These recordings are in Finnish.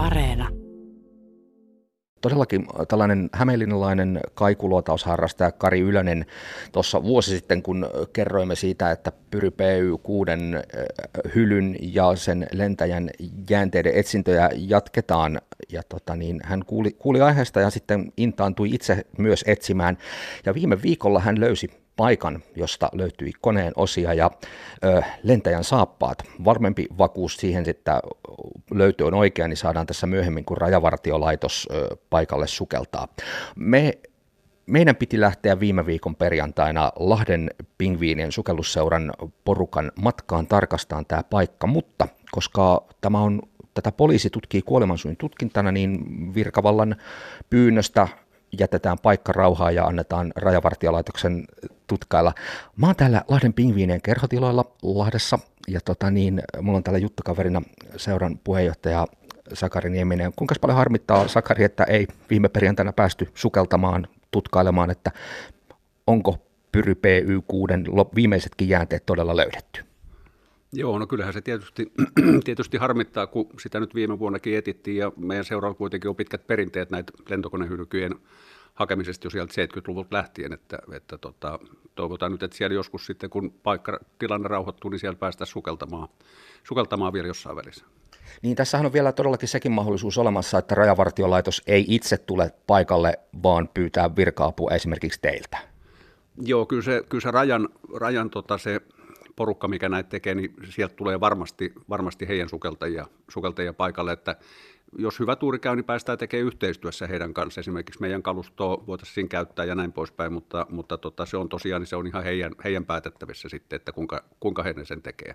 Areena. Todellakin tällainen hämeenlinnalainen kaikuluotausharrastaja Kari Ylönen tuossa vuosi sitten, kun kerroimme siitä, että Pyry PY6 hylyn ja sen lentäjän jäänteiden etsintöjä jatketaan, ja tota niin, hän kuuli, kuuli aiheesta ja sitten intaantui itse myös etsimään. Ja viime viikolla hän löysi paikan, josta löytyi koneen osia ja ö, lentäjän saappaat. Varmempi vakuus siihen, että löytö on oikea, niin saadaan tässä myöhemmin, kun rajavartiolaitos ö, paikalle sukeltaa. Me meidän piti lähteä viime viikon perjantaina Lahden pingviinien sukellusseuran porukan matkaan tarkastaan tämä paikka, mutta koska tämä on tätä poliisi tutkii kuolemansuin tutkintana, niin virkavallan pyynnöstä jätetään paikka rauhaa ja annetaan rajavartiolaitoksen tutkailla. Mä oon täällä Lahden pingviinien kerhotiloilla Lahdessa ja tota niin, mulla on täällä juttukaverina seuran puheenjohtaja Sakari Nieminen. Kuinka paljon harmittaa Sakari, että ei viime perjantaina päästy sukeltamaan, tutkailemaan, että onko Pyry PY6 viimeisetkin jäänteet todella löydetty? Joo, no kyllähän se tietysti, tietysti harmittaa, kun sitä nyt viime vuonnakin etittiin ja meidän seuralla kuitenkin on pitkät perinteet näitä lentokonehylkyjen hakemisesta jo sieltä 70-luvulta lähtien, että, että tota, toivotaan nyt, että siellä joskus sitten, kun paikkatilanne rauhoittuu, niin siellä päästään sukeltamaan, sukeltamaan vielä jossain välissä. Niin tässähän on vielä todellakin sekin mahdollisuus olemassa, että rajavartiolaitos ei itse tule paikalle, vaan pyytää virka-apua esimerkiksi teiltä. Joo, kyllä se, kyllä se rajan, rajan tota se porukka, mikä näitä tekee, niin sieltä tulee varmasti, varmasti heidän sukeltajia, sukeltajia paikalle, että jos hyvä tuuri käy, niin päästään tekemään yhteistyössä heidän kanssa. Esimerkiksi meidän kalustoa voitaisiin käyttää ja näin poispäin, mutta, mutta tota, se on tosiaan niin se on ihan heidän, heidän päätettävissä sitten, että kuinka, kuinka he sen tekee.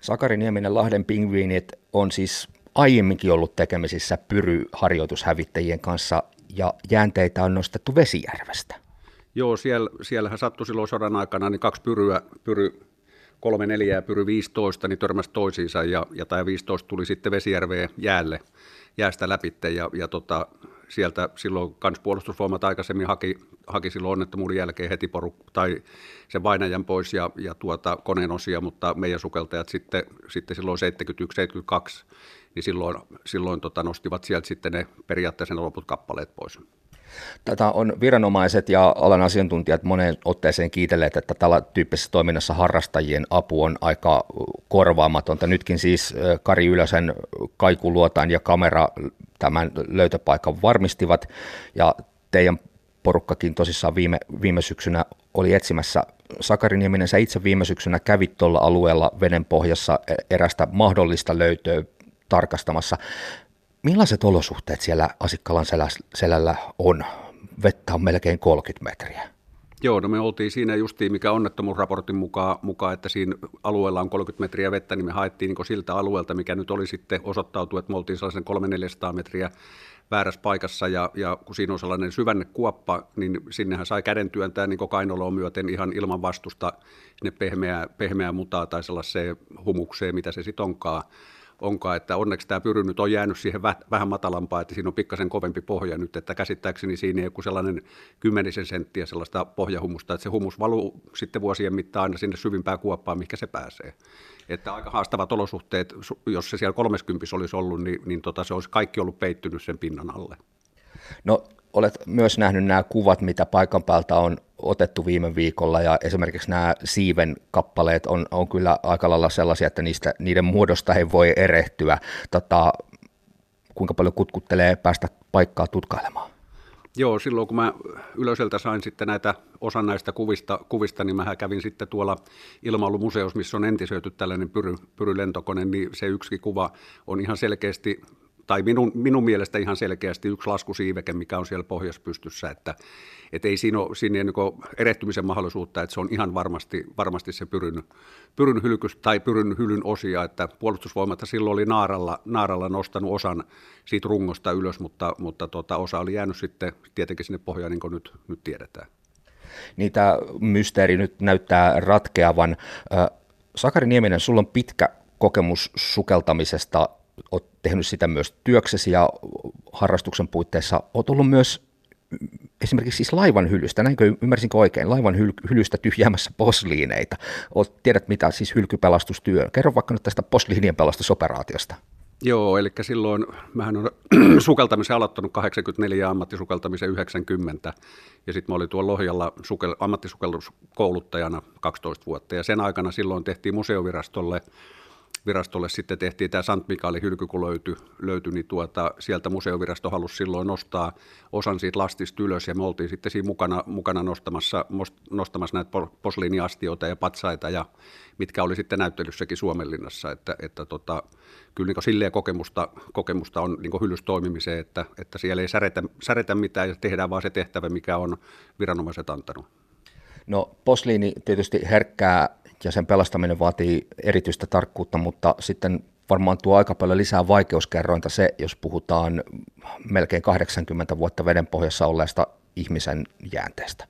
Sakari Nieminen Lahden pingviinit on siis aiemminkin ollut tekemisissä pyryharjoitushävittäjien kanssa ja jäänteitä on nostettu Vesijärvestä. Joo, siellä, siellähän sattui silloin sodan aikana niin kaksi pyryä, pyry, kolme neljä ja pyry 15, niin törmäsi toisiinsa ja, ja tämä 15 tuli sitten Vesijärveen jäälle, jäästä läpi ja, ja tota, sieltä silloin puolustusvoimat aikaisemmin haki, haki silloin onnettomuuden jälkeen heti poru, tai sen vainajan pois ja, ja tuota, koneen osia, mutta meidän sukeltajat sitten, sitten silloin 71-72, niin silloin, silloin tota, nostivat sieltä sitten ne periaatteessa ne loput kappaleet pois. Tätä on viranomaiset ja alan asiantuntijat moneen otteeseen kiitelleet, että tällä tyyppisessä toiminnassa harrastajien apu on aika korvaamatonta. Nytkin siis Kari Ylösen kaikuluotaan ja kamera tämän löytöpaikan varmistivat ja teidän porukkakin tosissaan viime, viime syksynä oli etsimässä. Sakari Nieminen, sä itse viime syksynä kävit tuolla alueella veden pohjassa e, erästä mahdollista löytöä tarkastamassa. Millaiset olosuhteet siellä Asikkalan selällä on? Vettä on melkein 30 metriä. Joo, no me oltiin siinä justiin, mikä onnettomuusraportin mukaan, mukaan, että siinä alueella on 30 metriä vettä, niin me haettiin niin siltä alueelta, mikä nyt oli sitten osoittautu, että me oltiin sellaisen 300-400 metriä väärässä paikassa ja, ja kun siinä on sellainen syvänne kuoppa, niin sinnehän sai käden työntää niin kainaloon myöten ihan ilman vastusta sinne pehmeää, pehmeää mutaa tai sellaiseen humukseen, mitä se sitten onkaan onkaan, että onneksi tämä pyry nyt on jäänyt siihen vähän matalampaa, että siinä on pikkasen kovempi pohja nyt, että käsittääkseni siinä ei ole sellainen kymmenisen senttiä sellaista pohjahumusta, että se humus valuu sitten vuosien mittaan aina sinne syvimpään kuoppaan, mikä se pääsee. Että aika haastavat olosuhteet, jos se siellä 30 olisi ollut, niin, niin tota, se olisi kaikki ollut peittynyt sen pinnan alle. No olet myös nähnyt nämä kuvat, mitä paikan päältä on otettu viime viikolla, ja esimerkiksi nämä siiven kappaleet on, on kyllä aika lailla sellaisia, että niistä, niiden muodosta ei voi erehtyä. Tota, kuinka paljon kutkuttelee päästä paikkaa tutkailemaan? Joo, silloin kun mä Ylöseltä sain sitten näitä osan näistä kuvista, kuvista niin mä kävin sitten tuolla ilmailumuseossa, missä on entisöity tällainen pyry, pyrylentokone, niin se yksi kuva on ihan selkeästi tai minun, minun mielestä ihan selkeästi yksi laskusiiveke, mikä on siellä pohjassa pystyssä, että, että ei siinä ole siinä niin erehtymisen mahdollisuutta, että se on ihan varmasti, varmasti se pyryn, pyryn hylkys tai pyryn hylyn osia, että puolustusvoimat silloin oli naaralla, naaralla nostanut osan siitä rungosta ylös, mutta, mutta tota, osa oli jäänyt sitten tietenkin sinne pohjaan, niin kuin nyt, nyt tiedetään. Niitä mysteeri nyt näyttää ratkeavan. Sakari Nieminen, sulla on pitkä kokemus sukeltamisesta olet tehnyt sitä myös työksesi ja harrastuksen puitteissa olet ollut myös esimerkiksi siis laivan hylystä, näinkö ymmärsinkö oikein, laivan hyl- hylystä tyhjäämässä posliineita. Olet, tiedät mitä siis hylkypelastustyö. Kerro vaikka nyt tästä posliinien pelastusoperaatiosta. Joo, eli silloin mähän olen sukeltamisen aloittanut 84 ammattisukeltamisen 90 ja sitten mä olin tuolla Lohjalla sukel, ammattisukelluskouluttajana 12 vuotta ja sen aikana silloin tehtiin museovirastolle virastolle sitten tehtiin tämä Sant Mikaeli hylky, kun löytyi, löytyi niin tuota, sieltä museovirasto halusi silloin nostaa osan siitä lastista ylös. Ja me oltiin sitten siinä mukana, mukana nostamassa, nostamassa näitä posliiniastioita ja patsaita ja mitkä oli sitten näyttelyssäkin Suomenlinnassa, että, että tota, kyllä niin silleen kokemusta, kokemusta on niin hyllys toimimiseen, että, että siellä ei säretä, säretä mitään ja tehdään vaan se tehtävä, mikä on viranomaiset antanut. No posliini tietysti herkkää ja sen pelastaminen vaatii erityistä tarkkuutta, mutta sitten varmaan tuo aika paljon lisää vaikeuskerrointa se, jos puhutaan melkein 80 vuotta veden pohjassa olleesta ihmisen jäänteestä.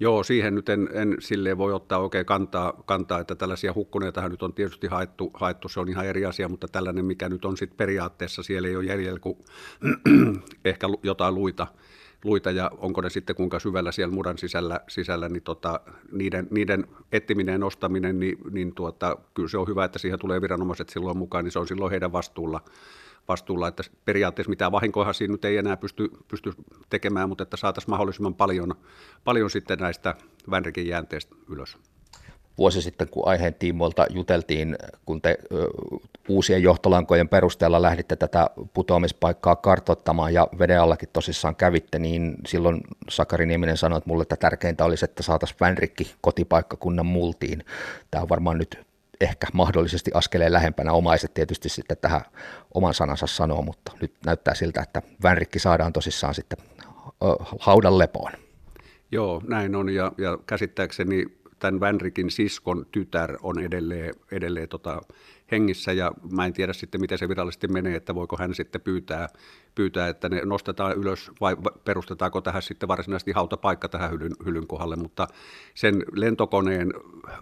Joo, siihen nyt en, en silleen voi ottaa oikein kantaa, kantaa, että tällaisia hukkuneita nyt on tietysti haettu, haettu, se on ihan eri asia, mutta tällainen, mikä nyt on sitten periaatteessa, siellä ei ole jäljellä kuin ehkä jotain luita, luita ja onko ne sitten kuinka syvällä siellä muran sisällä, sisällä niin tota, niiden, niiden etsiminen ja nostaminen, niin, niin tuota, kyllä se on hyvä, että siihen tulee viranomaiset silloin mukaan, niin se on silloin heidän vastuulla, vastuulla että periaatteessa mitään vahinkoa siinä nyt ei enää pysty, pysty tekemään, mutta että saataisiin mahdollisimman paljon, paljon sitten näistä Vänrikin jäänteistä ylös vuosi sitten, kun aiheen tiimoilta juteltiin, kun te ö, uusien johtolankojen perusteella lähditte tätä putoamispaikkaa kartoittamaan ja veden allakin tosissaan kävitte, niin silloin Sakari Nieminen sanoi että mulle, että tärkeintä olisi, että saataisiin Vänrikki kotipaikkakunnan multiin. Tämä on varmaan nyt ehkä mahdollisesti askeleen lähempänä. Omaiset tietysti sitten tähän oman sanansa sanoo, mutta nyt näyttää siltä, että Vänrikki saadaan tosissaan sitten haudan lepoon. Joo, näin on ja, ja käsittääkseni tämän Vänrikin siskon tytär on edelleen, edelleen tota, hengissä ja mä en tiedä sitten, miten se virallisesti menee, että voiko hän sitten pyytää, pyytää että ne nostetaan ylös vai perustetaanko tähän sitten varsinaisesti hautapaikka tähän hylyn, hylyn kohdalle, mutta sen lentokoneen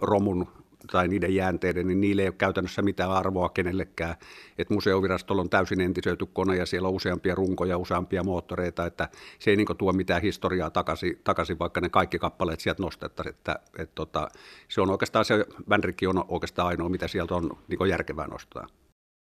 romun tai niiden jäänteiden, niin niille ei ole käytännössä mitään arvoa kenellekään. Et museovirastolla on täysin entisöity kone ja siellä on useampia runkoja, useampia moottoreita, että se ei niin tuo mitään historiaa takaisin, takaisin, vaikka ne kaikki kappaleet sieltä nostettaisiin. Että, et tota, se on oikeastaan se, Vänrikki on oikeastaan ainoa, mitä sieltä on niin järkevää nostaa.